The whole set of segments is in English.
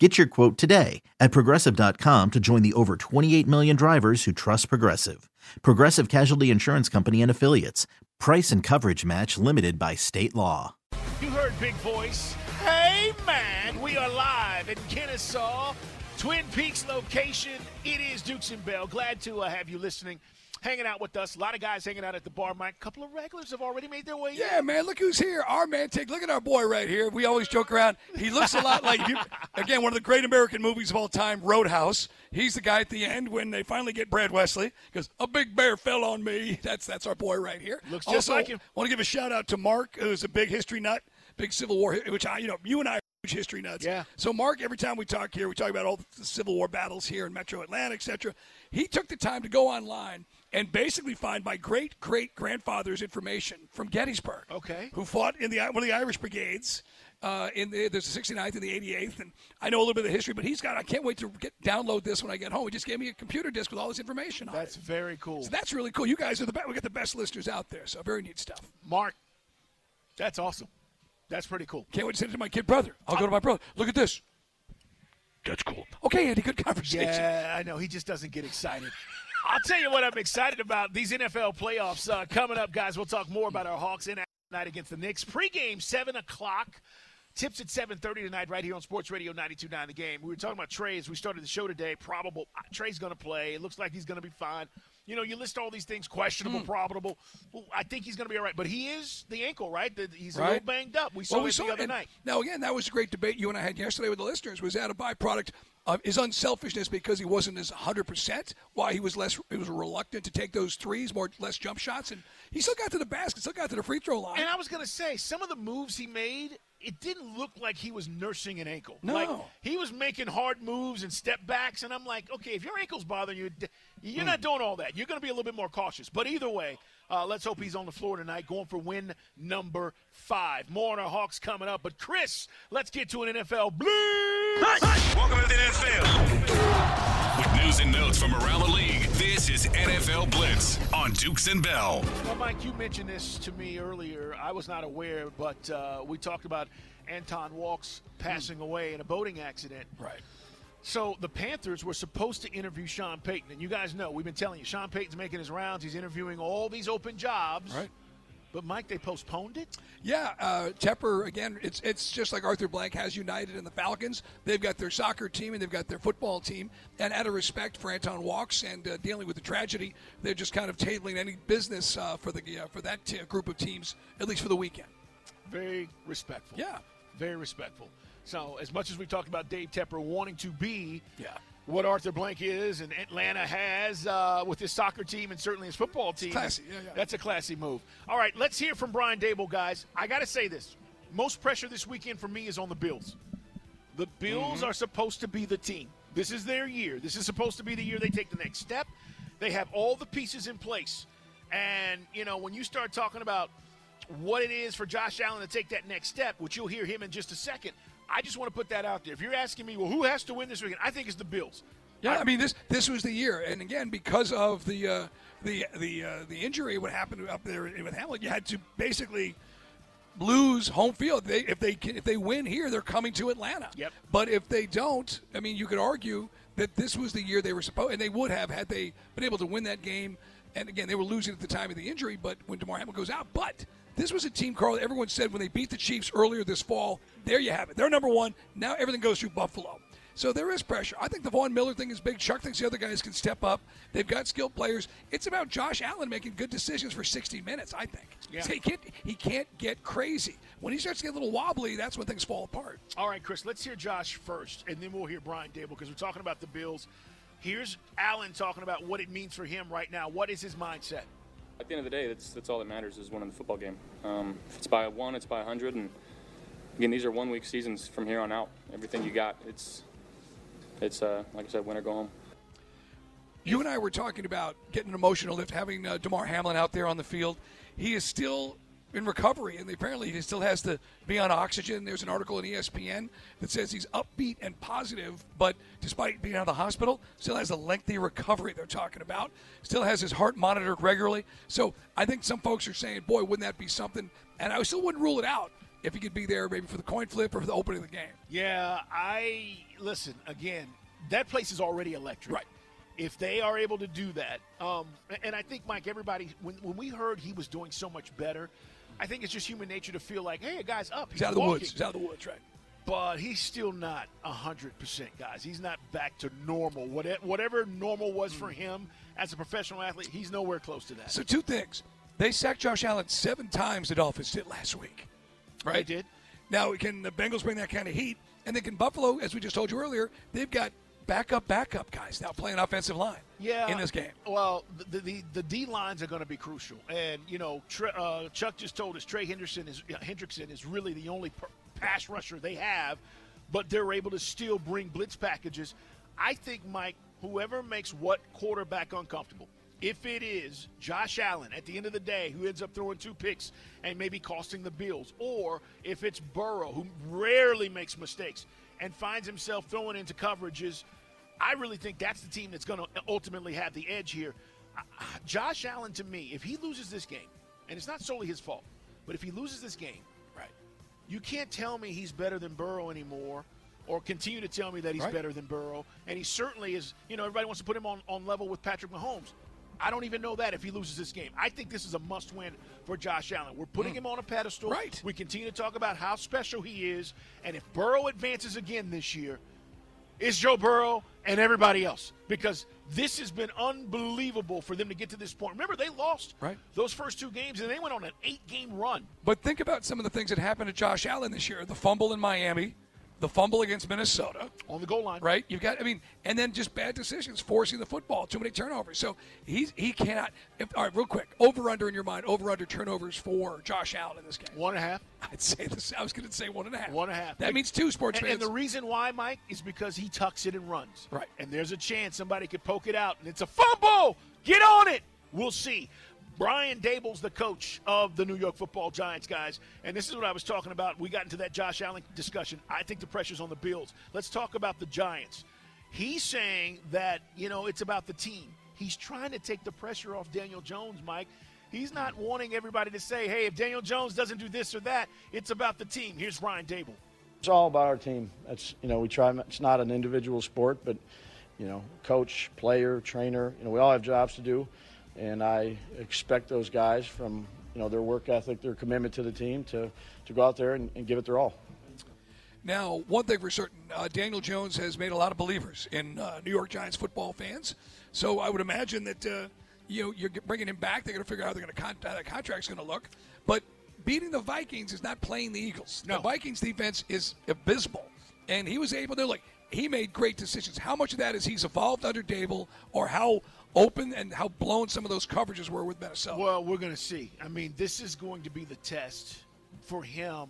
Get your quote today at progressive.com to join the over 28 million drivers who trust Progressive. Progressive Casualty Insurance Company and Affiliates. Price and coverage match limited by state law. You heard Big Voice. Hey, man, we are live in Kennesaw, Twin Peaks location. It is Dukes and Bell. Glad to uh, have you listening hanging out with us. A lot of guys hanging out at the bar. Mike, a couple of regulars have already made their way. In. Yeah, in. man. Look who's here. Our man. Take look at our boy right here. We always joke around. He looks a lot like you. Again, one of the great American movies of all time, Roadhouse. He's the guy at the end when they finally get Brad Wesley because a big bear fell on me. That's that's our boy right here. Looks just like him. Want to give a shout out to Mark, who's a big history nut, big Civil War, which I, you know, you and I. are Huge history nuts. Yeah. So Mark, every time we talk here, we talk about all the Civil War battles here in Metro Atlanta, etc. He took the time to go online and basically find my great great grandfather's information from Gettysburg. Okay. Who fought in the one of the Irish brigades. Uh, in the, there's the 69th and the 88th, and I know a little bit of the history. But he's got. I can't wait to get download this when I get home. He just gave me a computer disk with all this information on That's it. very cool. So that's really cool. You guys are the best. We got the best listeners out there. So very neat stuff. Mark, that's awesome. That's pretty cool. Can't wait to send it to my kid brother. I'll go to my brother. Look at this. That's cool. Okay, Andy. Good conversation. Yeah, I know. He just doesn't get excited. I'll tell you what I'm excited about. These NFL playoffs uh, coming up, guys. We'll talk more about our Hawks in night against the Knicks. Pre-game, 7 o'clock. Tips at 7.30 tonight right here on Sports Radio 92.9 The Game. We were talking about Trey as we started the show today. Probable. uh, Trey's going to play. It looks like he's going to be fine. You know, you list all these things, questionable, hmm. probable. Well, I think he's going to be all right. But he is the ankle, right? The- He's a little banged up. We saw Well, we it saw the other and night. Now, again, that was a great debate you and I had yesterday with the listeners. Was that a byproduct of his unselfishness because he wasn't as 100%? Why he was less, he was reluctant to take those threes, more less jump shots, and he still got to the basket, still got to the free throw line. And I was going to say, some of the moves he made, it didn't look like he was nursing an ankle. No. Like, he was making hard moves and step backs, and I'm like, okay, if your ankle's bothering you, you're hmm. not doing all that. You're going to be a little bit more cautious. But either way, uh, let's hope he's on the floor tonight, going for win number five. More on our Hawks coming up. But, Chris, let's get to an NFL Blitz. Welcome to the NFL. With news and notes from around the league, this is NFL Blitz on Dukes and Bell. Well, Mike, you mentioned this to me earlier. I was not aware, but uh, we talked about Anton Walkes passing away in a boating accident. right. So the Panthers were supposed to interview Sean Payton, and you guys know we've been telling you Sean Payton's making his rounds. He's interviewing all these open jobs. Right. But Mike, they postponed it. Yeah, uh, Tepper again. It's it's just like Arthur Blank has United and the Falcons. They've got their soccer team and they've got their football team. And out of respect for Anton Walkes and uh, dealing with the tragedy, they're just kind of tabling any business uh, for the uh, for that t- group of teams, at least for the weekend. Very respectful. Yeah. Very respectful. So as much as we talked about Dave Tepper wanting to be Yeah. what Arthur Blank is and Atlanta has uh, with his soccer team and certainly his football team. classy, yeah, yeah. That's a classy move. All right, let's hear from Brian Daboll, guys. I got to say this. Most pressure this weekend for me is on the Bills. The Bills are supposed to be the team. This is their year. This is supposed to be the year they take the next step. They have all the pieces in place. And, you know, when you start talking about what it is for Josh Allen to take that next step, which you'll hear him in just a second, I just want to put that out there. If you're asking me, well, who has to win this weekend? I think it's the Bills. Yeah, I, I mean this this was the year, and again because of the uh, the the uh, the injury, what happened up there with Hamlin, you had to basically lose home field. They, if they can, if they win here, they're coming to Atlanta. Yep. But if they don't, I mean, you could argue that this was the year they were supposed, and they would have had they been able to win that game. And again, they were losing at the time of the injury, but when Damar Hamlin goes out, but this was a team, Carl. Everyone said when they beat the Chiefs earlier this fall, there you have it. They're number one. Now everything goes through Buffalo. So there is pressure. I think the Von Miller thing is big. Chuck thinks the other guys can step up. They've got skilled players. It's about Josh Allen making good decisions for 60 minutes. I think. Yeah. he can't. He can't get crazy. When he starts to get a little wobbly, that's when things fall apart. All right, Chris. Let's hear Josh first, and then we'll hear Brian Daboll because we're talking about the Bills. Here's Allen talking about what it means for him right now. What is his mindset? At the end of the day, that's that's all that matters is winning the football game. Um, if it's by one, it's by a hundred, and again, these are one week seasons from here on out. Everything you got, it's it's uh, like I said, win or go home. You and I were talking about getting an emotional lift, having uh, Damar Hamlin out there on the field. He is still in recovery, and apparently he still has to be on oxygen. There's an article in ESPN that says he's upbeat and positive, but despite being out of the hospital, still has a lengthy recovery. They're talking about, still has his heart monitored regularly. So I think some folks are saying, "Boy, wouldn't that be something?" And I still wouldn't rule it out if he could be there, maybe for the coin flip or for the opening of the game. Yeah, I listen again. That place is already electric. Right. If they are able to do that, um, and I think Mike, everybody, when when we heard he was doing so much better, I think it's just human nature to feel like, hey, a guy's up. He's, out of the woods. He's out of the woods, right? But he's still not hundred percent, guys. He's not back to normal. Whatever, whatever normal was for him as a professional athlete, he's nowhere close to that. So two things: they sacked Josh Allen seven times. The Dolphins did last week. Right? They did. Now, can the Bengals bring that kind of heat? And then can Buffalo, as we just told you earlier, they've got backup, backup guys now playing offensive line. Yeah, in this game. Well, the the, the D lines are going to be crucial, and you know, uh, Chuck just told us Trey Henderson is Hendrickson is really the only pass rusher they have, but they're able to still bring blitz packages. I think Mike, whoever makes what quarterback uncomfortable, if it is Josh Allen at the end of the day who ends up throwing two picks and maybe costing the Bills, or if it's Burrow who rarely makes mistakes and finds himself throwing into coverages, I really think that's the team that's going to ultimately have the edge here. Josh Allen, to me, if he loses this game, and it's not solely his fault, but if he loses this game, right, you can't tell me he's better than Burrow anymore or continue to tell me that he's Right. better than Burrow. And he certainly is, you know, everybody wants to put him on, on level with Patrick Mahomes. I don't even know that if he loses this game. I think this is a must win for Josh Allen. We're putting mm. him on a pedestal. Right. We continue to talk about how special he is. And if Burrow advances again this year, it's Joe Burrow and everybody else because this has been unbelievable for them to get to this point. Remember, they lost Right. those first two games and they went on an eight game run. But think about some of the things that happened to Josh Allen this year: the fumble in Miami, the fumble against Minnesota. On the goal line. Right, you've got. I mean, and then just bad decisions, forcing the football, too many turnovers. So he's he cannot. If, all right, real quick, over under in your mind, over under turnovers for Josh Allen in this game. One and a half. I'd say this. I was going to say one and a half. One and a half. That means two sports And, fans. and the reason why, Mike, is because he tucks it and runs. Right. And there's a chance somebody could poke it out, and it's a fumble. Get on it. We'll see. Brian Daboll's the coach of the New York Football Giants, guys. And this is what I was talking about. We got into that Josh Allen discussion. I think the pressure's on the Bills. Let's talk about the Giants. He's saying that, you know, it's about the team. He's trying to take the pressure off Daniel Jones, Mike. He's not wanting everybody to say, hey, if Daniel Jones doesn't do this or that, it's about the team. Here's Brian Daboll. It's all about our team. That's you know we try. It's not an individual sport, but you know, coach, player, trainer. You know, we all have jobs to do, and I expect those guys from you know their work ethic, their commitment to the team, to to go out there and, and give it their all. Now, one thing for certain, uh, Daniel Jones has made a lot of believers in uh, New York Giants football fans. So I would imagine that uh, you know you're bringing him back. They're going to figure out how they're going to con- how that contract's going to look. But beating the Vikings is not playing the Eagles. No. The Vikings defense is abysmal, and he was able. They're like he made great decisions. How much of that is he's evolved under Daboll, or how open and how blown some of those coverages were with Minnesota? Well, we're going to see. I mean, this is going to be the test for him.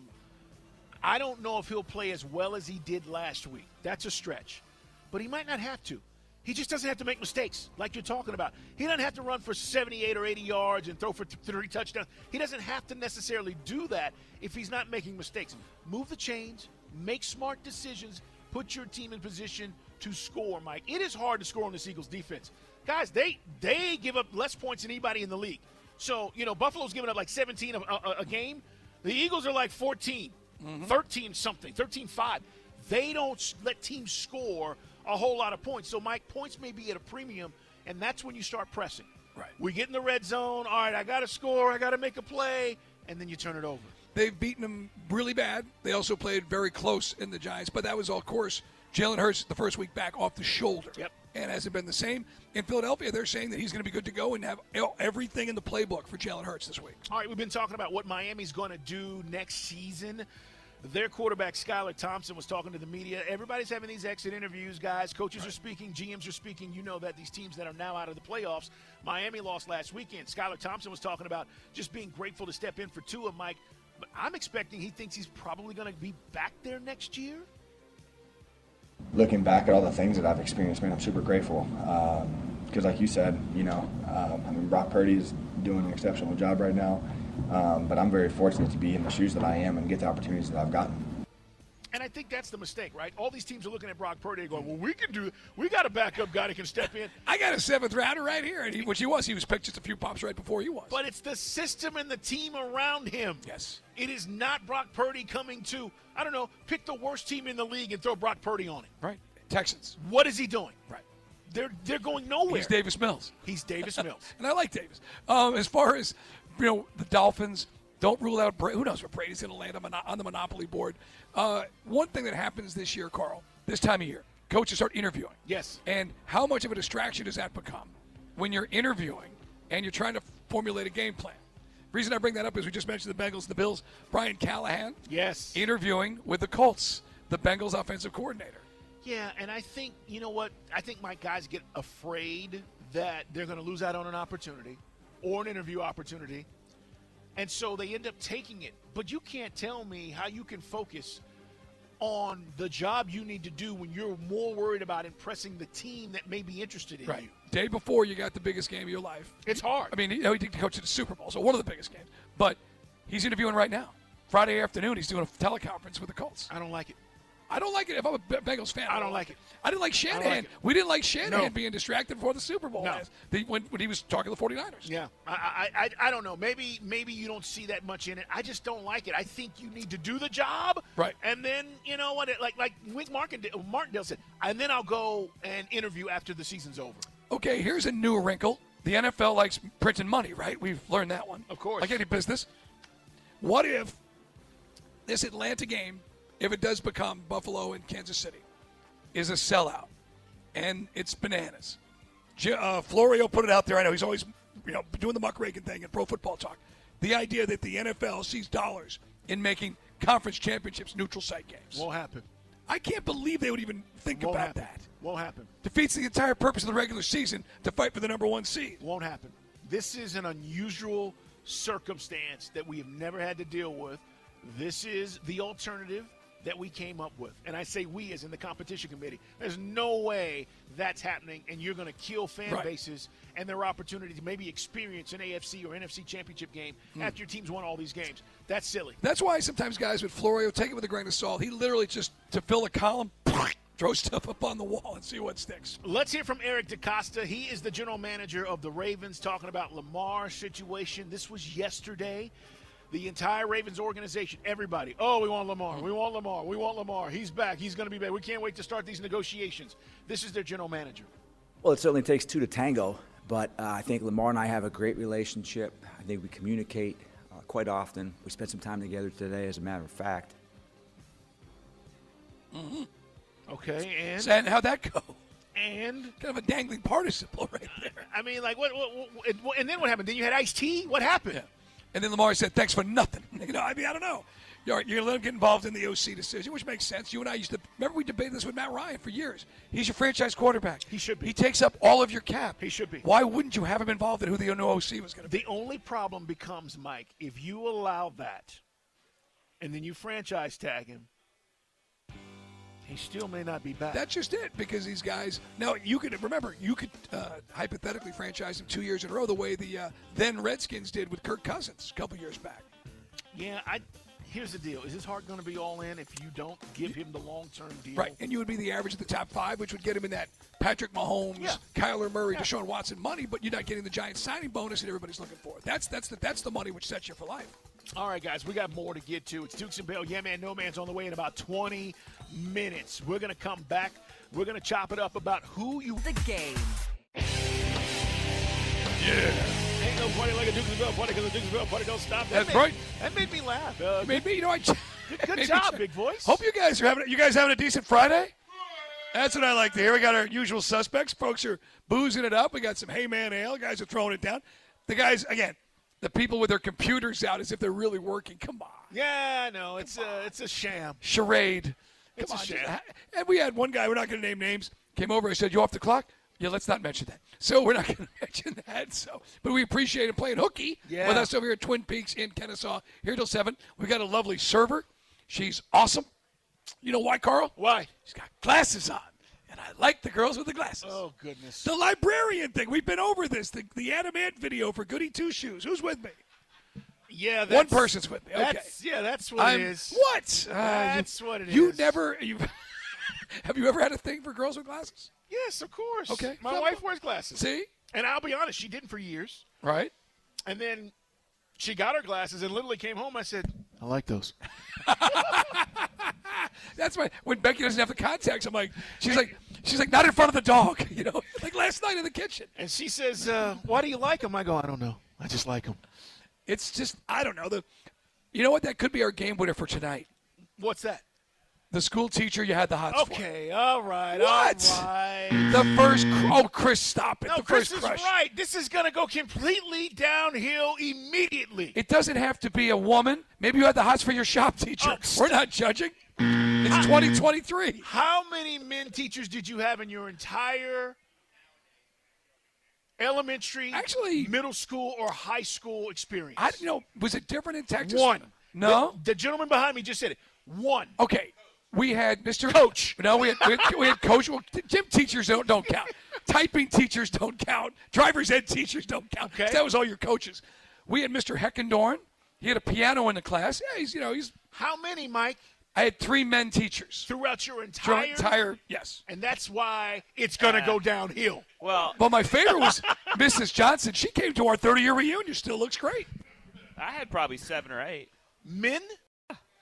I don't know if he'll play as well as he did last week. That's a stretch. But he might not have to. He just doesn't have to make mistakes like you're talking about. He doesn't have to run for 78 or 80 yards and throw for th- three touchdowns. He doesn't have to necessarily do that if he's not making mistakes. Move the chains, make smart decisions, put your team in position to score, Mike. It is hard to score on this Eagles defense. Guys, they they give up less points than anybody in the league. So, you know, Buffalo's giving up like 17 a, a, a game. The Eagles are like 14, mm-hmm. 13 something, 13 5. They don't let teams score a whole lot of points. So, Mike, points may be at a premium, and that's when you start pressing. Right. We get in the red zone. All right, I got to score. I got to make a play. And then you turn it over. They've beaten them really bad. They also played very close in the Giants, but that was, of course, Jalen Hurts the first week back off the shoulder. Yep. And hasn't been the same. In Philadelphia, they're saying that he's going to be good to go and have everything in the playbook for Jalen Hurts this week. All right, we've been talking about what Miami's going to do next season. Their quarterback, Skylar Thompson, was talking to the media. Everybody's having these exit interviews, guys. Coaches are speaking, GMs are speaking. You know that these teams that are now out of the playoffs, Miami lost last weekend. Skylar Thompson was talking about just being grateful to step in for two of Mike. But I'm expecting he thinks he's probably going to be back there next year. Looking back at all the things that I've experienced, man, I'm super grateful. Because, like you said, you know, um, I mean, Brock Purdy is doing an exceptional job right now. Um, but I'm very fortunate to be in the shoes that I am and get the opportunities that I've gotten. And I think that's the mistake, right? All these teams are looking at Brock Purdy and going, well, we can do We got a backup guy that can step in. I got a seventh rounder right here, and he, which he was. He was picked just a few pops right before he was. But it's the system and the team around him. Yes. It is not Brock Purdy coming to, I don't know, pick the worst team in the league and throw Brock Purdy on it. right, Texans. What is he doing? Right. They're they're going nowhere. He's Davis Mills. He's Davis Mills. and I like Davis. Um, as far as you know, the Dolphins don't rule out. Bra- who knows where Brady's going to land on, on the monopoly board? Uh, one thing that happens this year, Carl, this time of year, coaches start interviewing. Yes. And how much of a distraction does that become when you're interviewing and you're trying to formulate a game plan? reason I bring that up is we just mentioned the Bengals and the Bills. Brian Callahan yes. interviewing with the Colts, the Bengals offensive coordinator. Yeah, and I think you know what? I think my guys get afraid that they're going to lose out on an opportunity or an interview opportunity, and so they end up taking it. But you can't tell me how you can focus on the job you need to do when you're more worried about impressing the team that may be interested in Right. you. Day before you got the biggest game of your life. It's hard. I mean, you know, he did coach at the Super Bowl, so one of the biggest games. But he's interviewing right now. Friday afternoon, he's doing a teleconference with the Colts. I don't like it. I don't like it. If I'm a Bengals fan, I don't like it. I didn't like Shanahan. like. We didn't like Shanahan No. being distracted before the Super Bowl No. the- when, when he was talking to the 49ers. Yeah, I, I, I, I don't know. Maybe, maybe you don't see that much in it. I just don't like it. I think you need to do the job, Right. And then you know what? It, like, like Wink Martindale, Martindale said, and then I'll go and interview after the season's over. Okay, here's a new wrinkle. The NFL likes printing money, right? We've learned that one. Of course. Like any business. What if this Atlanta game, if it does become Buffalo and Kansas City, is a sellout and it's bananas? Uh, Florio put it out there. I know he's always you know doing the muckraking thing in pro football talk. The idea that the NFL sees dollars in making conference championships neutral site games. Won't happen. I can't believe they would even think Won't about happen. that. Won't happen. Defeats the entire purpose of the regular season to fight for the number one seed. Won't happen. This is an unusual circumstance that we have never had to deal with. This is the alternative that we came up with. And I say we as in the competition committee. There's no way that's happening and you're going to kill fan Right. bases and their opportunity to maybe experience an AFC or NFC championship game Hmm. after your team's won all these games. That's silly. That's why sometimes guys with Florio take it with a grain of salt. He literally just to fill a column, throw stuff up on the wall and see what sticks. Let's hear from Eric DeCosta. He is the general manager of the Ravens, talking about Lamar's situation. This was yesterday. The entire Ravens organization, everybody. Oh, we want Lamar. We want Lamar. We want Lamar. He's back. He's going to be back. We can't wait to start these negotiations. This is their general manager. Well, it certainly takes two to tango, but uh, I think Lamar and I have a great relationship. I think we communicate uh, quite often. We spent some time together today, as a matter of fact. Okay, and And how'd that go? and Kind of a dangling participle right there. I mean, like, what? what, what and- and then what happened? Then you had Ice T. What happened? Yeah. And then Lamar said, "Thanks for nothing." You know, I mean, I don't know. You're, you're going to let him get involved in the OC decision, which makes sense. You and I used to remember we debated this with Matt Ryan for years. He's your franchise quarterback. He should be. He takes up all of your cap. He should be. Why wouldn't you have him involved in who the new OC was going to be? The only problem becomes, Mike, if you allow that, and then you franchise tag him, he still may not be back. That's just it because these guys. Now you could remember you could uh, hypothetically franchise him two years in a row the way the uh, then Redskins did with Kirk Cousins a couple years back. Yeah, I, here's the deal: is his heart going to be all in if you don't give him the long-term deal? Right, and you would be the average of the top five, which would get him in that Patrick Mahomes, Yeah. Kyler Murray, Deshaun Watson money, but you're not getting the giant signing bonus that everybody's looking for. That's that's the that's the money which sets you for life. All right, guys, we got more to get to. It's Dukes and Bell. Yeah, man, no man's on the way in about 20 minutes. We're going to come back. We're going to chop it up about who you. The game. Yeah. Ain't no party like a Dukes and Bell party because the Dukes and Bell party don't stop. That That's made- right. That made me laugh. Uh, Maybe you know I. good made me job, ch- big voice. Hope you guys are having you guys having a decent Friday. That's what I like to hear. We got our usual suspects. Folks are boozing it up. We got some Hey Man Ale. Guys are throwing it down. The guys again, the people with their computers out as if they're really working. Come on, Yeah, I know. It's a, it's a sham. charade. Come on, just- And we had one guy. We're not going to name names. Came over. I said, "You off the clock?" Yeah, let's not mention that. So we're not going to mention that. So, but we appreciate him playing hooky Yeah. with us over here at Twin Peaks in Kennesaw. Here till seven. We got a lovely server. She's awesome. You know why, Carl? Why? She's got glasses on, and I like the girls with the glasses. Oh, goodness. The librarian thing. We've been over this. The, the Adam Ant video for Goody Two Shoes. Who's with me? Yeah, that's, One person's with me. Okay. That's, yeah, that's what I'm, it is. What? Uh, That's you, what it you is. never. You, have you ever had a thing for girls with glasses? Yes, of course. Okay. My Come wife wears glasses. See? And I'll be honest, she didn't for years. Right. And then she got her glasses and literally came home. I said, I like those. That's why when Becky doesn't have the contacts, I'm like, she's like, she's like, not in front of the dog, you know, like last night in the kitchen. And she says, uh, Why do you like them? I go, I don't know. I just like them. It's just, I don't know. The, you know what? That could be our game winner for tonight. What's that? The school teacher you had the hots for. Okay, all right, What? all right. The first, oh, Chris, stop it. No, the Chris first is crush. right. This is going to go completely downhill immediately. It doesn't have to be a woman. Maybe you had the hots for your shop teacher. Oh, We're not judging. It's 2023. How many men teachers did you have in your entire elementary, Actually- middle school, or high school experience? I you know. Was it different in Texas? One. No. The, the gentleman behind me just said it. One. Okay. We had Mr. Coach. No, we had, we had, we had coach. Well, gym teachers don't, don't count. Typing teachers don't count. Driver's ed teachers don't count. Okay. That was all your coaches. We had Mr. Heckendorn. He had a piano in the class. Yeah, he's you know he's. How many, Mike, I had three men teachers. throughout your Throughout entire? entire yes. And that's why it's going to go downhill. Well, but my favorite was Mrs. Johnson. She came to our 30 year reunion. Still looks great. I had probably seven or eight. Men?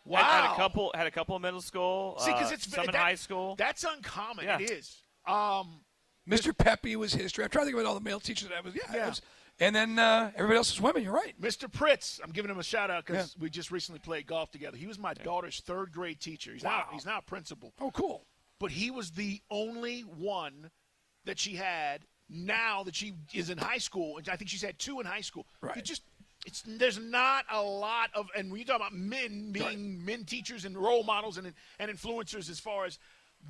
Wow. Had, had a couple. Had a couple in middle school. See, because uh, it's some in high school. That's uncommon. Yeah. It is. Um, Mr. Pepe was history. I'm trying to think about all the male teachers that I was. Yeah. it Yeah. was- and then uh, everybody else is women. You're right. Mr. Pritz, I'm giving him a shout out because we just recently played golf together. He was my daughter's third grade teacher. He's now Wow. he's now a principal, Oh, cool. but he was the only one that she had now that she is in high school. And I think she's had two in high school. Right. It just it's there's not a lot of and when you talk about men being men teachers and role models and and influencers as far as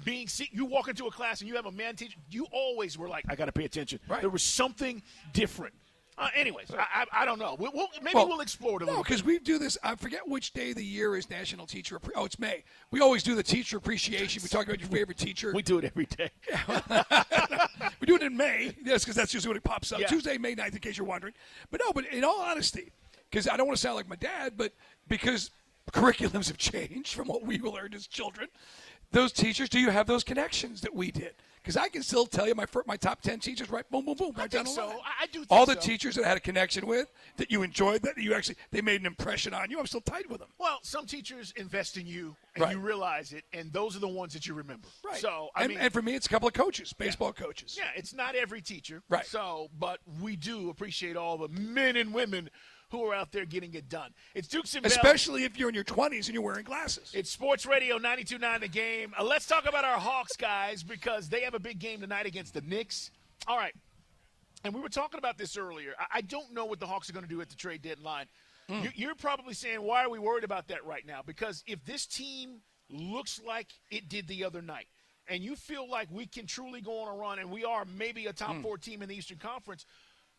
being see, you walk into a class and you have a man teacher you always were like I got to pay attention Right. there was something different uh, anyways I, I, I don't know we'll, we'll, maybe Well, we'll explore it a No, little because we do this. I forget which day of the year is National Teacher. Appre- oh, it's May. We always do the teacher appreciation. We talk about your favorite teacher. we do it every day We do it in May. Yes, because that's usually when it pops up. Yeah. Tuesday, May 9th, in case you're wondering. But no, but in all honesty, because I don't want to sound like my dad, but because curriculums have changed from what we learned as children, those teachers, do you have those connections that we did? Because I can still tell you my my top 10 teachers, right? Boom, boom, boom. I Right think down the so. line. I- I do think All the so. teachers that I had a connection with, that you enjoyed, that you actually, they made an impression on you, I'm still tight with them. well some teachers invest in you and Right. you realize it and those are the ones that you remember Right. so I and, mean and for me, it's a couple of coaches, baseball coaches. Yeah, it's not every teacher. Right. So, but we do appreciate all the men and women who are out there getting it done. It's Dukes and Bell. Especially if you're in your 20s and you're wearing glasses. It's Sports Radio 92.9 The Game. Uh, let's talk about our Hawks, guys, because they have a big game tonight against the Knicks. All right. And we were talking about this earlier. I, I don't know what the Hawks are going to do at the trade deadline. You, you're probably saying, why are we worried about that right now? Because if this team looks like it did the other night, and you feel like we can truly go on a run, and we are maybe a top four team in the Eastern Conference,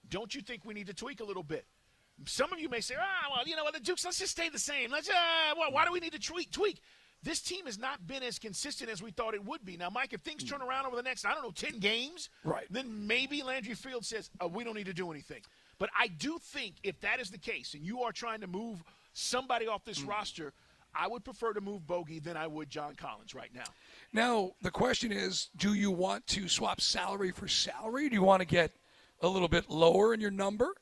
don't you think we need to tweak a little bit? Some of you may say, ah, well, you know what, the Dukes, let's just stay the same. Let's, uh, well, why do we need to tweak? Tweak. This team has not been as consistent as we thought it would be. Now, Mike, if things turn around over the next, I don't know, 10 games, Right. then maybe Landry Field says, uh, we don't need to do anything. But I do think if that is the case and you are trying to move somebody off this roster, I would prefer to move Bogey than I would John Collins right now. Now, the question is do you want to swap salary for salary? Do you want to get a little bit lower in your number?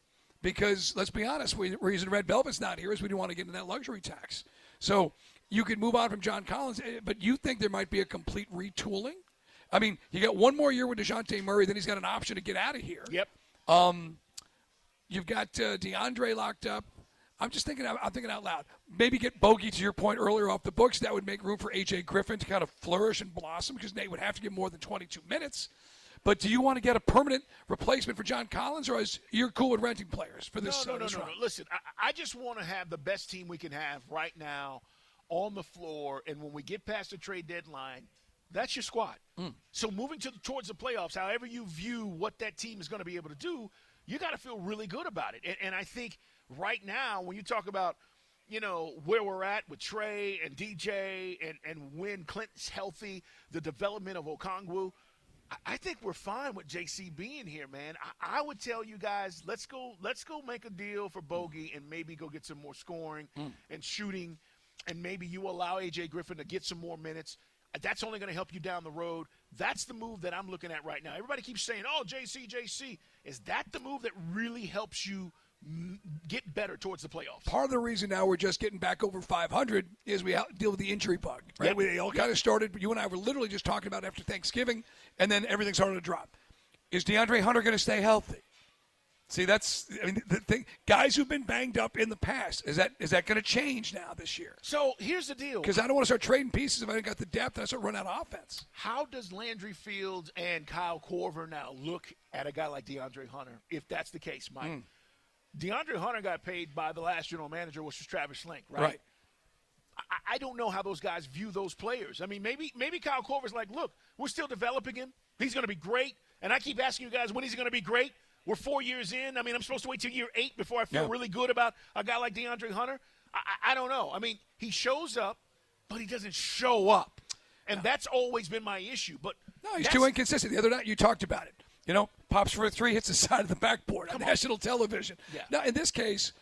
Because let's be honest, the reason Red Velvet's not here is we don't want to get into that luxury tax. So you could move on from John Collins, eh, but you think there might be a complete retooling? I mean, you got one more year with Dejounte Murray, then he's got an option to get out of here. Yep. Um, you've got uh, DeAndre locked up. I'm just thinking. I'm thinking out loud. Maybe get Bogey to your point earlier off the books. That would make room for AJ Griffin to kind of flourish and blossom because Nate would have to get more than 22 minutes. But do you want to get a permanent replacement for John Collins, or is you're cool with renting players for this? No, no, uh, no, this no, run? no. Listen, I, I just want to have the best team we can have right now on the floor, and when we get past the trade deadline, that's your squad. So moving to the, towards the playoffs, however you view what that team is going to be able to do, you got to feel really good about it. And, and I think right now, when you talk about you know where we're at with Trey and DJ, and and when Clinton's healthy, the development of Okongwu. I- think we're fine with JC being here, man. I, I would tell you guys, let's go, let's go make a deal for Bogey and maybe go get some more scoring and shooting, and maybe you allow AJ Griffin to get some more minutes. That's only going to help you down the road. That's the move that I'm looking at right now. Everybody keeps saying, "Oh, JC, JC." Is that the move that really helps you mm, get better towards the playoffs? Part of the reason now we're just getting back over 500 is we deal with the injury bug. Right? Yep. We all kind of started. You and I were literally just talking about after Thanksgiving, and then everything started to drop. Is DeAndre Hunter going to stay healthy? See, that's I mean the thing. Guys who've been banged up in the past is that is that going to change now this year? So here's the deal. Because I don't want to start trading pieces if I ain't got the depth. and I start running out of offense. How does Landry Fields and Kyle Korver now look at a guy like DeAndre Hunter, if that's the case, Mike? Mm. DeAndre Hunter got paid by the last general manager, which was Travis Schlenk, right? Right. I, I don't know how those guys view those players. I mean, maybe maybe Kyle Korver's like, look, we're still developing him. He's going to be great. And I keep asking you guys, when is he going to be great? We're four years in. I mean, I'm supposed to wait till year eight before I feel Yeah. really good about a guy like DeAndre Hunter. I, I, I don't know. I mean, he shows up, but he doesn't show up. And that's always been my issue. But No, he's too inconsistent. The other night you talked about it. You know, pops for a three, hits the side of the backboard on national television. Yeah. Now, in this case,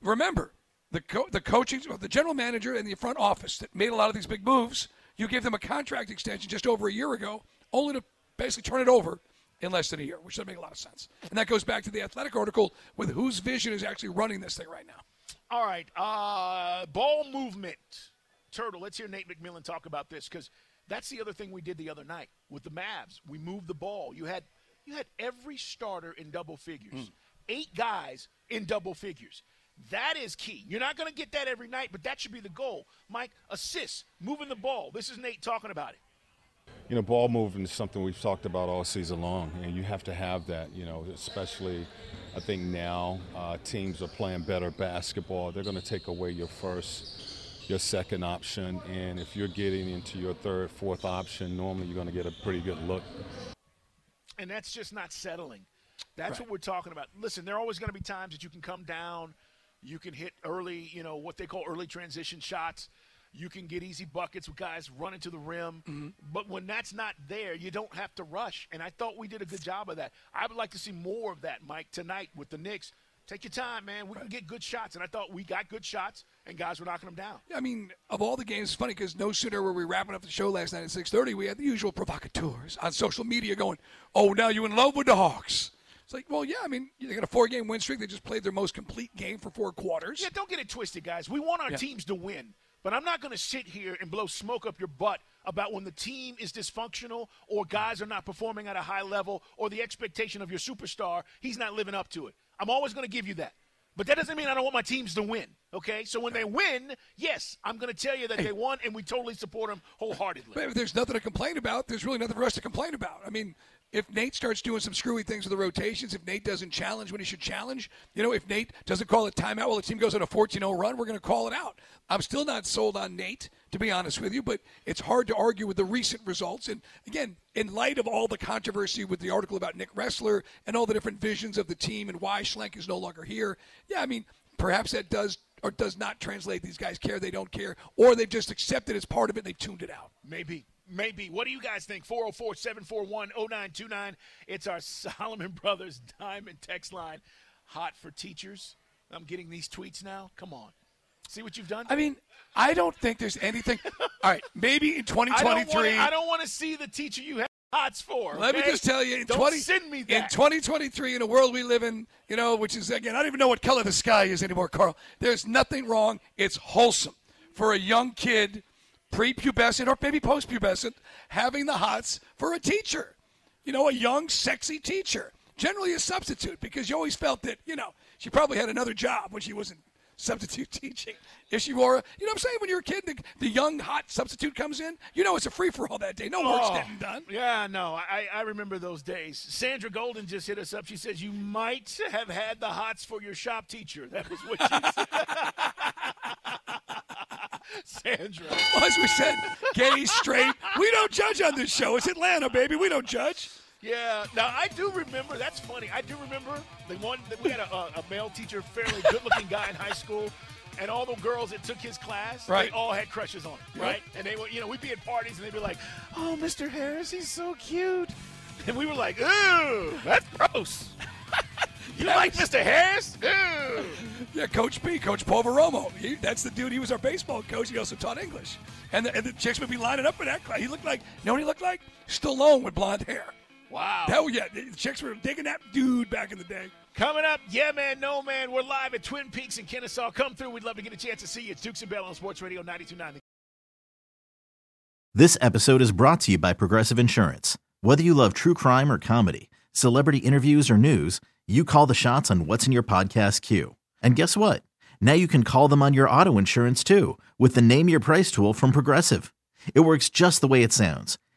remember the co- the coaching, the general manager and the front office that made a lot of these big moves. You gave them a contract extension just over a year ago, only to basically turn it over in less than a year, which doesn't make a lot of sense. And that goes back to the athletic article with whose vision is actually running this thing right now. All right, uh, ball movement. Turtle, let's hear Nate McMillan talk about this because that's the other thing we did the other night with the Mavs. We moved the ball. You had you had every starter in double figures, eight guys in double figures. That is key. You're not going to get that every night, but that should be the goal. Mike, assists, moving the ball. This is Nate talking about it. You know, ball movement is something we've talked about all season long, and you have to have that. You know, especially, I think now uh, teams are playing better basketball. They're going to take away your first, your second option, and if you're getting into your third, fourth option, normally you're going to get a pretty good look. And that's just not settling. That's Right. what we're talking about. Listen, there are always going to be times that you can come down, you can hit early, you know, what they call early transition shots. You can get easy buckets with guys running to the rim. Mm-hmm. But when that's not there, you don't have to rush. And I thought we did a good job of that. I would like to see more of that, Mike, tonight with the Knicks. Take your time, man. We can get good shots. And I thought we got good shots, and guys were knocking them down. I mean, of all the games, it's funny because no sooner were we wrapping up the show last night at 6:30, we had the usual provocateurs on social media going, "Oh, now you're in love with the Hawks?" It's like, well, yeah. I mean, they got a four-game win streak. They just played their most complete game for four quarters. Yeah, don't get it twisted, guys. We want our Yeah. teams to win. But I'm not going to sit here and blow smoke up your butt about when the team is dysfunctional or guys are not performing at a high level or the expectation of your superstar, he's not living up to it. I'm always going to give you that. But that doesn't mean I don't want my teams to win. Okay? So when they win, yes, I'm going to tell you that they won and we totally support them wholeheartedly. But if there's nothing to complain about, there's really nothing for us to complain about. I mean, if Nate starts doing some screwy things with the rotations, if Nate doesn't challenge when he should challenge, you know, if Nate doesn't call a timeout while the team goes on a 14-0 run, we're going to call it out. I'm still not sold on Nate, to be honest with you, but it's hard to argue with the recent results. And again, in light of all the controversy with the article about Nick Ressler and all the different visions of the team and why Schlenk is no longer here, yeah, I mean, perhaps that does or does not translate. These guys care, they don't care, or they've just accepted as part of it and they've tuned it out. Maybe. Maybe. What do you guys think? 404 741 0929. It's our Solomon Brothers Diamond text line. Hot for teachers. I'm getting these tweets now. Come on. See what you've done? I mean, I don't think there's anything. All right, maybe in 2023. I don't want to see the teacher you have hots for. Let me just tell you, in don't 20, send me that. in 2023, in a world we live in, you know, which is again, I don't even know what color the sky is anymore, Carl. There's nothing wrong. It's wholesome for a young kid, prepubescent or maybe postpubescent, having the hots for a teacher. You know, a young, sexy teacher. Generally a substitute because you always felt that, you know, she probably had another job when she wasn't substitute teaching. If she wore, a, you know what I'm saying? When you're a kid, the, the young, hot substitute comes in, you know it's a free for all that day. No work's Oh, getting done. Yeah, no, I, I remember those days. Sandra Golden just hit us up. She says you might have had the hots for your shop teacher. That was what she said. Sandra. Well, as we said, gay, straight, we don't judge on this show. It's Atlanta, baby. We don't judge. Yeah, now I do remember. That's funny. I do remember the one that we had a, a, male teacher, fairly good-looking guy in high school, and all the girls that took his class, Right. they all had crushes on him, right? And they were, you know, we'd be at parties and they'd be like, "Oh, Mr. Harris, he's so cute," and we were like, "Ooh, that's gross." you like Mr. Harris? Ooh. Yeah, Coach P, Coach Poveromo. He, that's the dude. He was our baseball coach. He also taught English. And the, and the chicks would be lining up for that class. He looked like, you know what he looked like? Stallone with blonde hair. Wow. Hell yeah, the chicks were digging that dude back in the day. Coming up, yeah, man, no, man. We're live at Twin Peaks in Kennesaw. Come through. We'd love to get a chance to see you. It's Dukes and Bell on Sports Radio 92.9. This episode is brought to you by Progressive Insurance. Whether you love true crime or comedy, celebrity interviews or news, you call the shots on what's in your podcast queue. And guess what? Now you can call them on your auto insurance too with the Name Your Price tool from Progressive. It works just the way it sounds.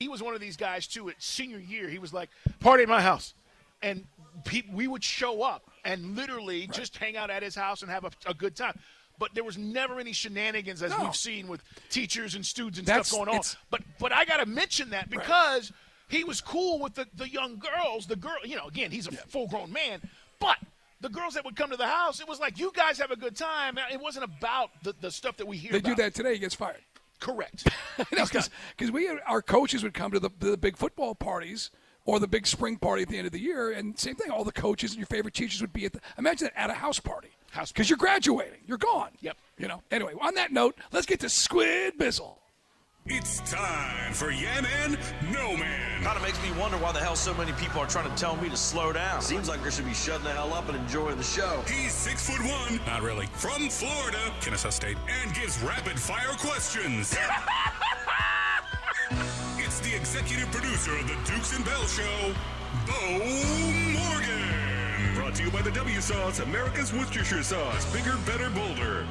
He was one of these guys too. At senior year, he was like, "Party at my house," and pe- we would show up and literally just hang out at his house and have a, a good time. But there was never any shenanigans as No. we've seen with teachers and students and That's- stuff going on. But but I got to mention that because he was cool with the, the young girls. The girl, you know, again, he's a full grown man, but. The girls that would come to the house, it was like you guys have a good time. It wasn't about the, the stuff that we hear. They about. do that today, he gets fired. Correct. Because we our coaches would come to the, the big football parties or the big spring party at the end of the year, and same thing. All the coaches and your favorite teachers would be at the imagine that at a house party. House because you're graduating, you're gone. Yep. You know. Anyway, on that note, let's get to Squid Bizzle. It's time for Yeah Man, No Man. Kind of makes me wonder why the hell so many people are trying to tell me to slow down. Seems like they should be shutting the hell up and enjoying the show. He's six foot one, not really, from Florida, Kennesaw State, and gives rapid fire questions. it's the executive producer of the Dukes and Bell Show, Bo Morgan. Brought to you by the W Sauce, America's Worcestershire sauce, bigger, better, bolder.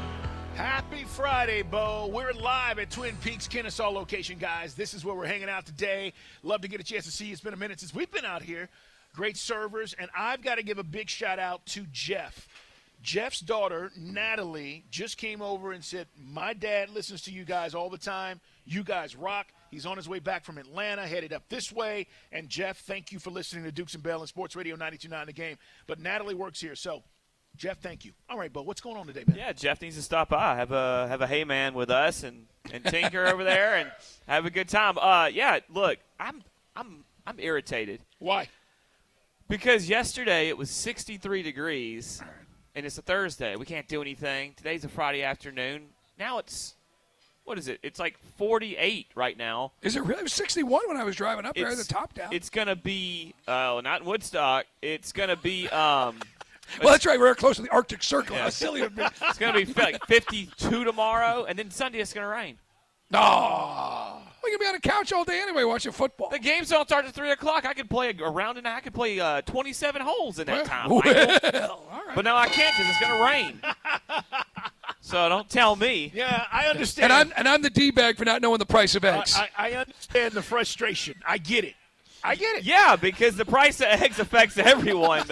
Happy Friday, Bo. We're live at Twin Peaks Kennesaw location, guys. This is where we're hanging out today. Love to get a chance to see you. It's been a minute since we've been out here. Great servers, and I've got to give a big shout out to Jeff. Jeff's daughter, Natalie, just came over and said, My dad listens to you guys all the time. You guys rock. He's on his way back from Atlanta, headed up this way. And Jeff, thank you for listening to Dukes and Bell and Sports Radio 92.9 The Game. But Natalie works here, so Jeff, thank you. All right, Bo, what's going on today, man? Yeah, Jeff needs to stop by. Have a have a hey man with us and, and Tinker over there and have a good time. Uh, yeah, look, I'm I'm I'm irritated. Why? Because yesterday it was 63 degrees, and it's a Thursday. We can't do anything. Today's a Friday afternoon. Now it's what is it? It's like 48 right now. Is it really? It was 61 when I was driving up there, the It's- top down. It's gonna be uh, not in Woodstock. It's gonna be um. well, that's right. We're close to the Arctic Circle. Yeah. How silly of me. It's gonna be like 52 tomorrow, and then Sunday it's gonna rain. No. We're going to be on the couch all day anyway watching football. The games don't start at three o'clock. I could play a, a round and. I could play uh, 27 holes in that time. Well, Michael. all right. But now I can't because it's gonna rain. so don't tell me. Yeah, I understand. And I'm and I'm the d bag for not knowing the price of eggs. I, I understand the frustration. I get it. I get it. Yeah, because the price of eggs affects everyone.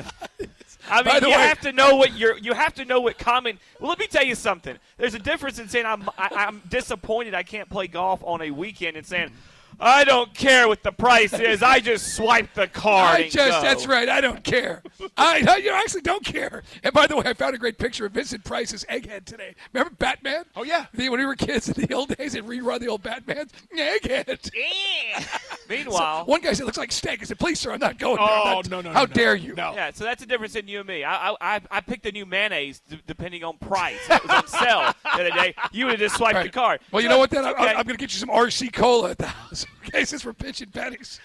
I mean, you way- have to know what you're. You have to know what common. Well, let me tell you something. There's a difference in saying I'm. I, I'm disappointed I can't play golf on a weekend and saying. I don't care what the price is. I just swipe the card. I and just, go." that's right. I don't care. I, I you know, actually don't care. And by the way, I found a great picture of Vincent Price's egghead today. Remember Batman? Oh yeah. The, when we were kids in the old days, and rerun the old Batman. Egghead. Yeah. Meanwhile, One guy said, "Looks like steak." I said, "Please, sir, I'm not going there. Oh not- no no. How no, dare no. you?" No. Yeah, so that's the difference in you and me. I I, I- I picked the new mayonnaise d- depending on price. It was on sale the other day. You would have just swiped the Right. card. Well, you So know what? Then it's I, I'm going to get you some RC cola at the house. Okay, since we're pitching pennies.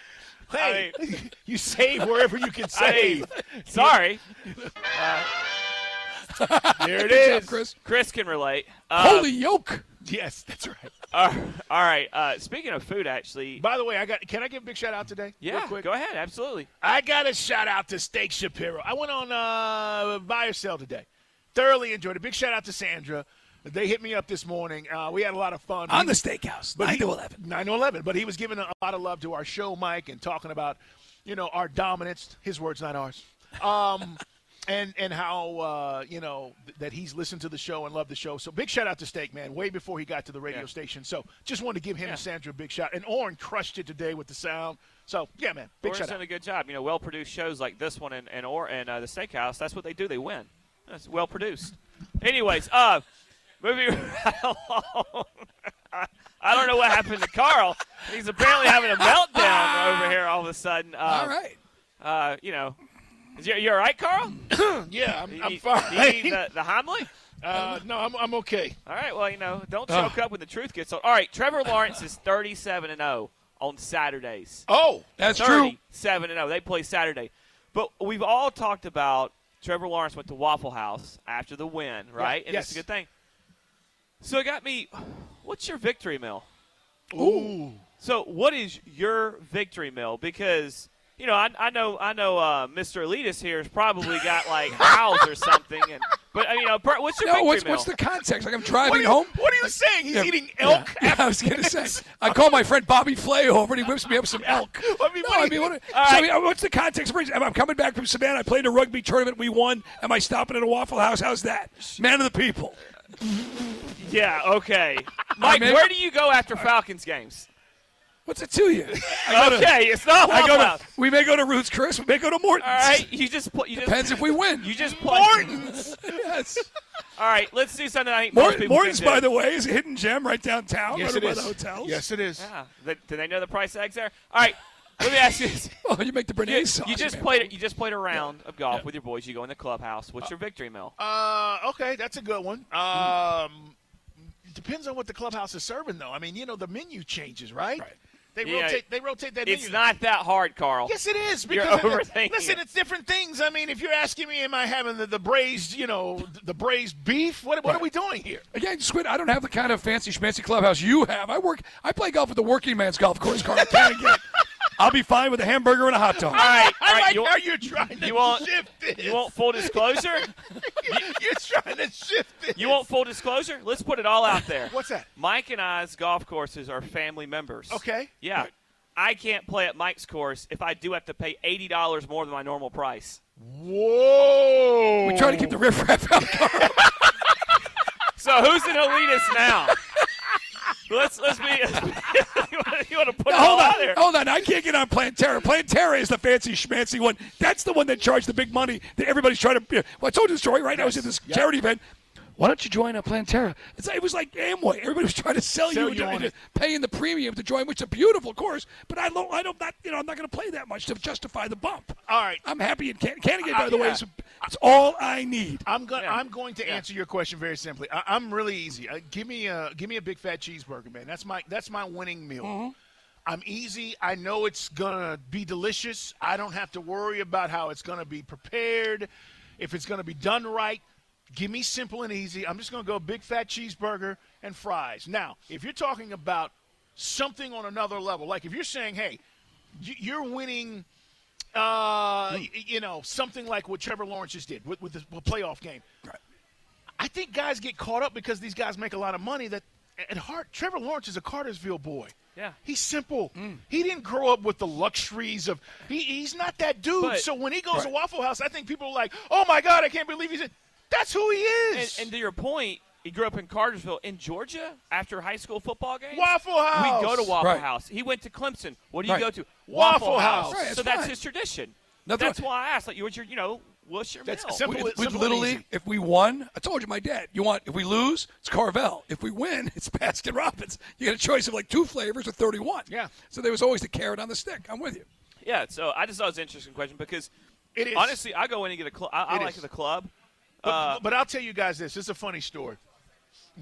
Hey, you save wherever you can save. mean, sorry. there it Good job. Chris. Chris can relate. Uh, Holy yoke! Yes, that's right. uh, all right. Uh, speaking of food, actually. By the way, I got. Can I give a big shout out today? Real Yeah, quick? go ahead. Absolutely. I got a shout out to Steak Shapiro. I went on uh, buy or sell today. Thoroughly enjoyed it. Big shout out to Sandra. They hit me up this morning. Uh, we had a lot of fun. On He- the steakhouse, But 9 he- to 11. 9 to 11. But he was giving a lot of love to our show, Mike, and talking about, you know, our dominance. His words, not ours. Um, and and how, uh, you know, th- that he's listened to the show and loved the show. So big shout out to Steak, man, way before he got to the radio Yeah. station. So just wanted to give him Yeah. and Sandra a big shout. And Orrin crushed it today with the sound. So, yeah, man, big Orion's shout done out. a good job. You know, well produced shows like this one and and or and uh, the Steakhouse. That's what they do. They win. That's well produced. Anyways, uh, moving right along. I, don't know what happened to Carl. He's apparently having a meltdown over here all of a sudden. Uh, All right. Uh, you know, is you, you all right, Carl? Yeah, I'm, You- I'm fine. the, the Heimlich? Uh, no, I'm, I'm okay. All right. Well, you know, don't Oh. choke up when the truth gets told. All right. Trevor Lawrence is 37 and 0 on Saturdays. Oh, That's true. 37 and 0. They play Saturday. But we've all talked about Trevor Lawrence went to Waffle House after the win, right? and yes. it's a good thing. So it got me. What's your victory meal? Ooh. So what is your victory meal? Because you know, I, I know, I know, uh, Mr. Elitist here has probably got like house or something, and but I mean, you know, what's your No, victory what's, what's the context? Like I'm driving are, you, home. what are you saying? He's Yeah, eating elk? Yeah, I was going to say. I call my friend Bobby Flay over, and he whips me up some elk. I mean, No, what I mean, what, so, right. I mean, what's the context? I'm I'm coming back from Savannah. I played a rugby tournament. We won. Am I stopping at a Waffle House? How's that? Man of the people. yeah, okay. Mike, mean- where do you go after Falcons games? What's it to you? I go to- Okay, it's not I go to. We may go to Ruth's Chris. We may go to Morton's. All right, you just put. You just, Depends if we win. You just play. Morton's. yes. All right, let's do something. I think most Mort- people Morton's, can do. by the way, is a hidden gem right downtown. Yes, right it by is. the hotels. Yes, it is. Yeah. Th- Do they know the price tags there? All right. Let me ask you this. Oh, you make the You, sauce. you just man. played. You just played a round of golf with your boys. You go in the clubhouse. What's your victory meal? Uh, okay, that's a good one. Um, it depends on what the clubhouse is serving, though. I mean, you know, the menu changes, right? Right. They Yeah. rotate. They rotate that It's menu. not that hard, Carl. Yes, it is. You're Because overthinking listen, it. it's different things. I mean, if you're asking me, am I having the, the braised, you know, the braised beef? What, what are we doing here? Again, Squid, I don't have the kind of fancy schmancy clubhouse you have. I work. I play golf at the working man's golf course, Carl. I can't get. I'll be fine with a hamburger and a hot dog. All right, I all right. like you, how you're trying to you want shift this. you want full disclosure? you're trying to shift this. You want full disclosure? Let's put it all out there. What's that? Mike and I's golf courses are family members. Okay. Yeah. I can't play at Mike's course if I do have to pay eighty dollars more than my normal price. Whoa. We try to keep the riffraff out. So who's an elitist now? Let's let's be. you want to put it hold all on, out there? hold on. I can't get on Planterra. Planterra is the fancy schmancy one. That's the one that charged the big money that everybody's trying to. Well, I told you the story, right? I was at this Yep. charity event. Why don't you join a Planterra? It's, it was like Amway. Everybody was trying to sell, Sell you, you on into paying the premium to join, which is a beautiful course. But I don't, I don't, not, you know, I'm not going to play that much to justify the bump. All right. I'm happy in Can- Canada, by Uh, the way, yeah. is it's all I need. I'm going. Yeah. I'm going to answer your question very simply. I, I'm really easy. Uh, give me a give me a big fat cheeseburger, man. That's my that's my winning meal. Mm-hmm. I'm easy. I know it's gonna be delicious. I don't have to worry about how it's gonna be prepared, if it's gonna be done right. Give me simple and easy. I'm just gonna go big fat cheeseburger and fries. Now, if you're talking about something on another level, like if you're saying, hey, you're winning uh, y- you know, something like what Trevor Lawrence just did with, with the playoff game. I think guys get caught up because these guys make a lot of money. That at heart, Trevor Lawrence is a Cartersville boy. Yeah. He's simple. He didn't grow up with the luxuries of. He, he's not that dude. But- so when he goes to Waffle House, I think people are like, "Oh my God, I can't believe he's." In. That's who he is. and to your point, he grew up in Cartersville, in Georgia. After high school football games, Waffle House. We go to Waffle Right. House. He went to Clemson. What do you Right. go to? Waffle House. Right, so that's that's fine. his tradition. Nothing that's wrong- why I asked. Like, what's your, you know, what's your That's meal? simple. with, with simple Little. League, if we won, I told you my dad. You want if we lose, it's Carvel. If we win, it's Baskin Robbins. You get a choice of like two flavors or thirty-one. Yeah. So there was always the carrot on the stick. I'm with you. Yeah, so I just thought it was an interesting question because It is. honestly, I go in and get a club. I, I like is. the club. But, Uh, but I'll tell you guys this. This is a funny story.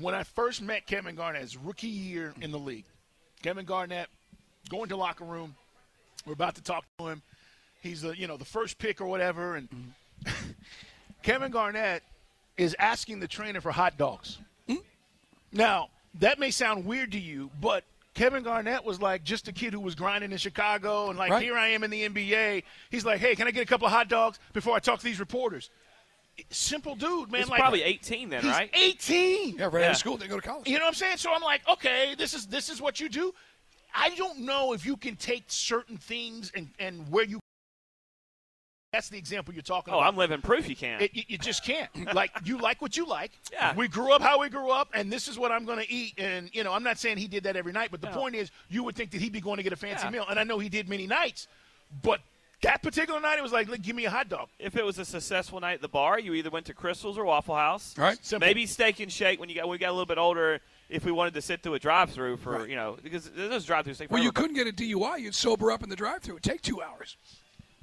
When I first met Kevin Garnett, his rookie year in the league, Kevin Garnett going to locker room. We're about to talk to him. He's the you know the first pick or whatever, and Kevin Garnett is asking the trainer for hot dogs. Now that may sound weird to you, but Kevin Garnett was like just a kid who was grinding in Chicago, and like Right. here I am in the NBA. He's like, hey, can I get a couple of hot dogs before I talk to these reporters? Simple dude, man. he's like probably 18 then, he's right? 18. Yeah, right out Yeah. of school, they go to college. You know what I'm saying? So I'm like, okay, this is this is what you do. I don't know if you can take certain things and and where you. That's the example you're talking Oh, about. I'm living proof you can't. It, you, you just can't. Like you like what you like. Yeah. We grew up how we grew up, and this is what I'm going to eat. And you know, I'm not saying he did that every night, but the No. point is, you would think that he'd be going to get a fancy Yeah. meal, and I know he did many nights, but that particular night, it was like, "Look, give me a hot dog. if it was a successful night at the bar, you either went to Krystal's or Waffle House. Right. Simple. Maybe Steak and Shake when you got when we got a little bit older. If we wanted to sit through a drive-through for Right. you know because those drive-throughs take Well, you couldn't get a DUI. You'd sober up in the drive-through. It'd take two hours.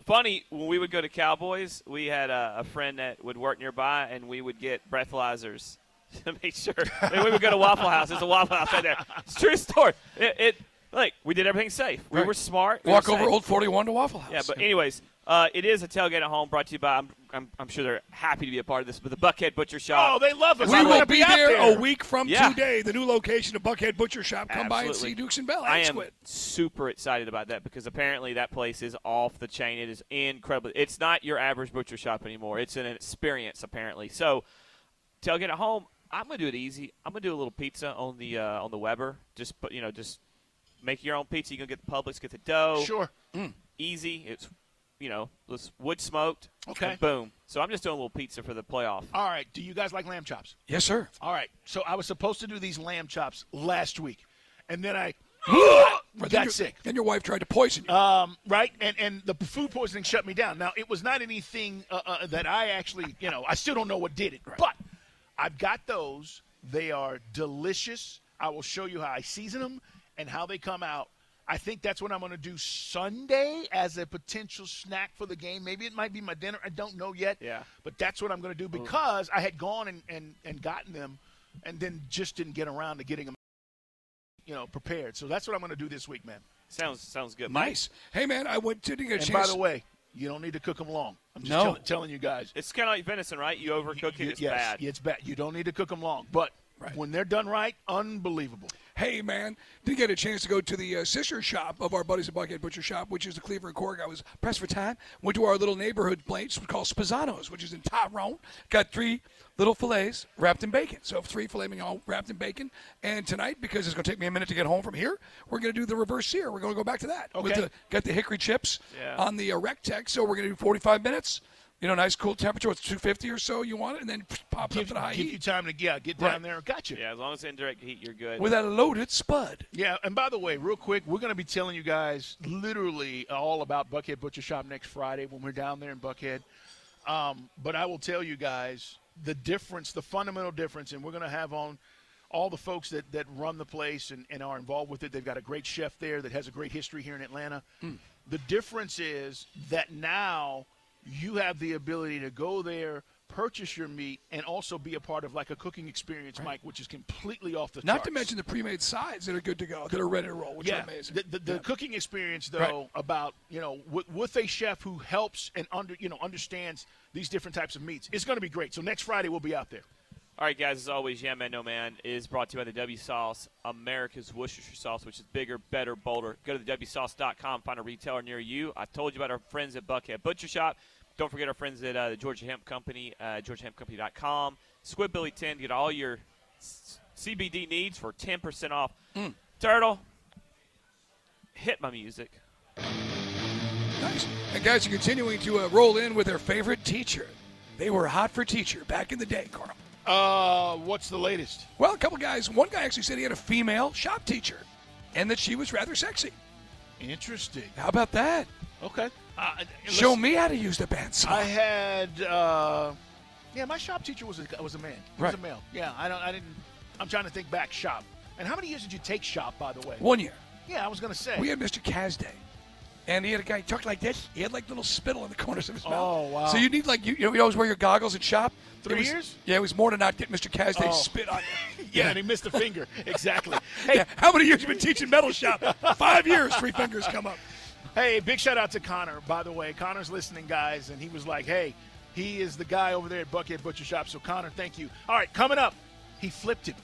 Funny when we would go to Cowboys, we had a, a friend that would work nearby, and we would get breathalyzers to make sure. and we would go to Waffle House. There's a Waffle House right there. It's a true story. It, it like we did everything safe. We Right. were smart. we Walk were over safe. Old 41 to Waffle House. Yeah, but anyways, uh, it is a tailgate at home brought to you by. I'm, I'm, I'm sure they're happy to be a part of this, but the Buckhead Butcher Shop. Oh, they love us. we I'm will gonna be out there, there a week from Yeah. today. The new location of Buckhead Butcher Shop. Come by and Absolutely. see Dukes and Bell. I and am Squid. super excited about that because apparently that place is off the chain. It is incredible. It's not your average butcher shop anymore. It's an experience apparently. So tailgate at home. I'm gonna do it easy. I'm gonna do a little pizza on the uh, on the Weber. Just put you know just make your own pizza. You can get the Publix, get the dough. Sure. Easy. It's you know it's wood smoked. Okay. and boom. So I'm just doing a little pizza for the playoff. All right. Do you guys like lamb chops? Yes, sir. All right. So I was supposed to do these lamb chops last week, and then I But then got your- sick. Then your wife tried to poison you. Um, right, and and the food poisoning shut me down. Now it was not anything uh, uh, that I actually, you know, I still don't know what did it, but I've got those. They are delicious. I will show you how I season them and how they come out. I think that's what I'm going to do Sunday as a potential snack for the game. Maybe it might be my dinner. I don't know yet. Yeah. But that's what I'm going to do because I had gone and, and, and gotten them and then just didn't get around to getting them, you know, prepared. So that's what I'm going to do this week, man. Sounds sounds good. Mike? nice. Hey, man, I went to get a And chance. by the way, you don't need to cook them long. I'm just No. tell- telling you guys. It's kind of like venison, right? You overcook it, Y- it's yes, bad. It's bad. You don't need to cook them long, but when they're done right, unbelievable. Hey, man, did get a chance to go to the uh, sister shop of our buddies at Buckhead Butcher Shop, which is the Cleveland Cork. I was pressed for time. Went to our little neighborhood place called Spazano's, which is in Tyrone. Got three little fillets wrapped in bacon. So three filet mignon wrapped in bacon. And tonight, because it's going to take me a minute to get home from here, we're going to do the reverse sear. We're going to go back to that. With Okay. the, got the hickory chips Yeah. on the uh, Rectex. So we're going to do 45 minutes. You know, nice cool temperature. It's 250 or so you want it, and then pop it up Give, to the high give heat. you time to yeah, get down Right. there. Gotcha. Yeah, as long as it's indirect heat, you're good. With a loaded spud. Yeah, and by the way, real quick, we're going to be telling you guys literally all about Buckhead Butcher Shop next Friday when we're down there in Buckhead. Um, but I will tell you guys the difference, the fundamental difference, and we're going to have on all the folks that, that run the place and, and are involved with it. They've got a great chef there that has a great history here in Atlanta. The difference is that now you have the ability to go there, purchase your meat, and also be a part of like a cooking experience, Mike, which is completely off the top. Not charts. to mention the pre-made sides that are good to go, that are ready to roll, which yeah, are amazing. The, the, the Yeah. cooking experience, though, Right. about you know, with, with a chef who helps and under you know understands these different types of meats, it's going to be great. So next Friday we'll be out there. All right, guys, as always, Yeah Man No Man is brought to you by the W Sauce, America's Worcestershire sauce, which is bigger, better, bolder. Go to the WSauce.com, find a retailer near you. I told you about our friends at Buckhead Butcher Shop. Don't forget our friends at uh, the Georgia Hemp Company, uh, GeorgiaHempCompany.com. Squidbilly 10, get all your s- CBD needs for 10% off. Mm. Turtle, hit my music. Nice. And guys are continuing to uh, roll in with their favorite teacher. They were hot for teacher back in the day, Carl. Uh, what's the latest? Well, a couple guys. One guy actually said he had a female shop teacher, and that she was rather sexy. Interesting. How about that? Okay. Uh, Show me how to use the bandsaw. I had, uh, yeah, my shop teacher was a was a man. He was a male. Yeah, I don't, I didn't. I'm trying to think back. Shop. And how many years did you take shop, by the way? One year. Yeah, I was going to say. We had Mr. Casday. And he had a guy talked like this. He had like little spittle in the corners of his mouth. Oh, wow. So you need like you, you know you always wear your goggles in shop. Three was- years? Yeah, it was more to not get Mr. Casday Oh. spit on you. yeah, and he missed a finger. Exactly. Hey, how many years you been teaching metal shop? Five years. Three fingers come up. Hey, big shout out to Connor, by the way. Connor's listening, guys, and he was like, hey, he is the guy over there at Buckhead Butcher Shop. So, Connor, thank you. All right, coming up, he flipped it.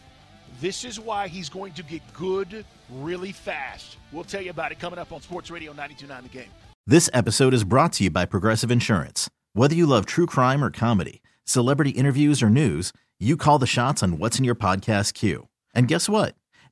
This is why he's going to get good really fast. We'll tell you about it coming up on Sports Radio 92.9 The Game. This episode is brought to you by Progressive Insurance. Whether you love true crime or comedy, celebrity interviews or news, you call the shots on what's in your podcast queue. And guess what?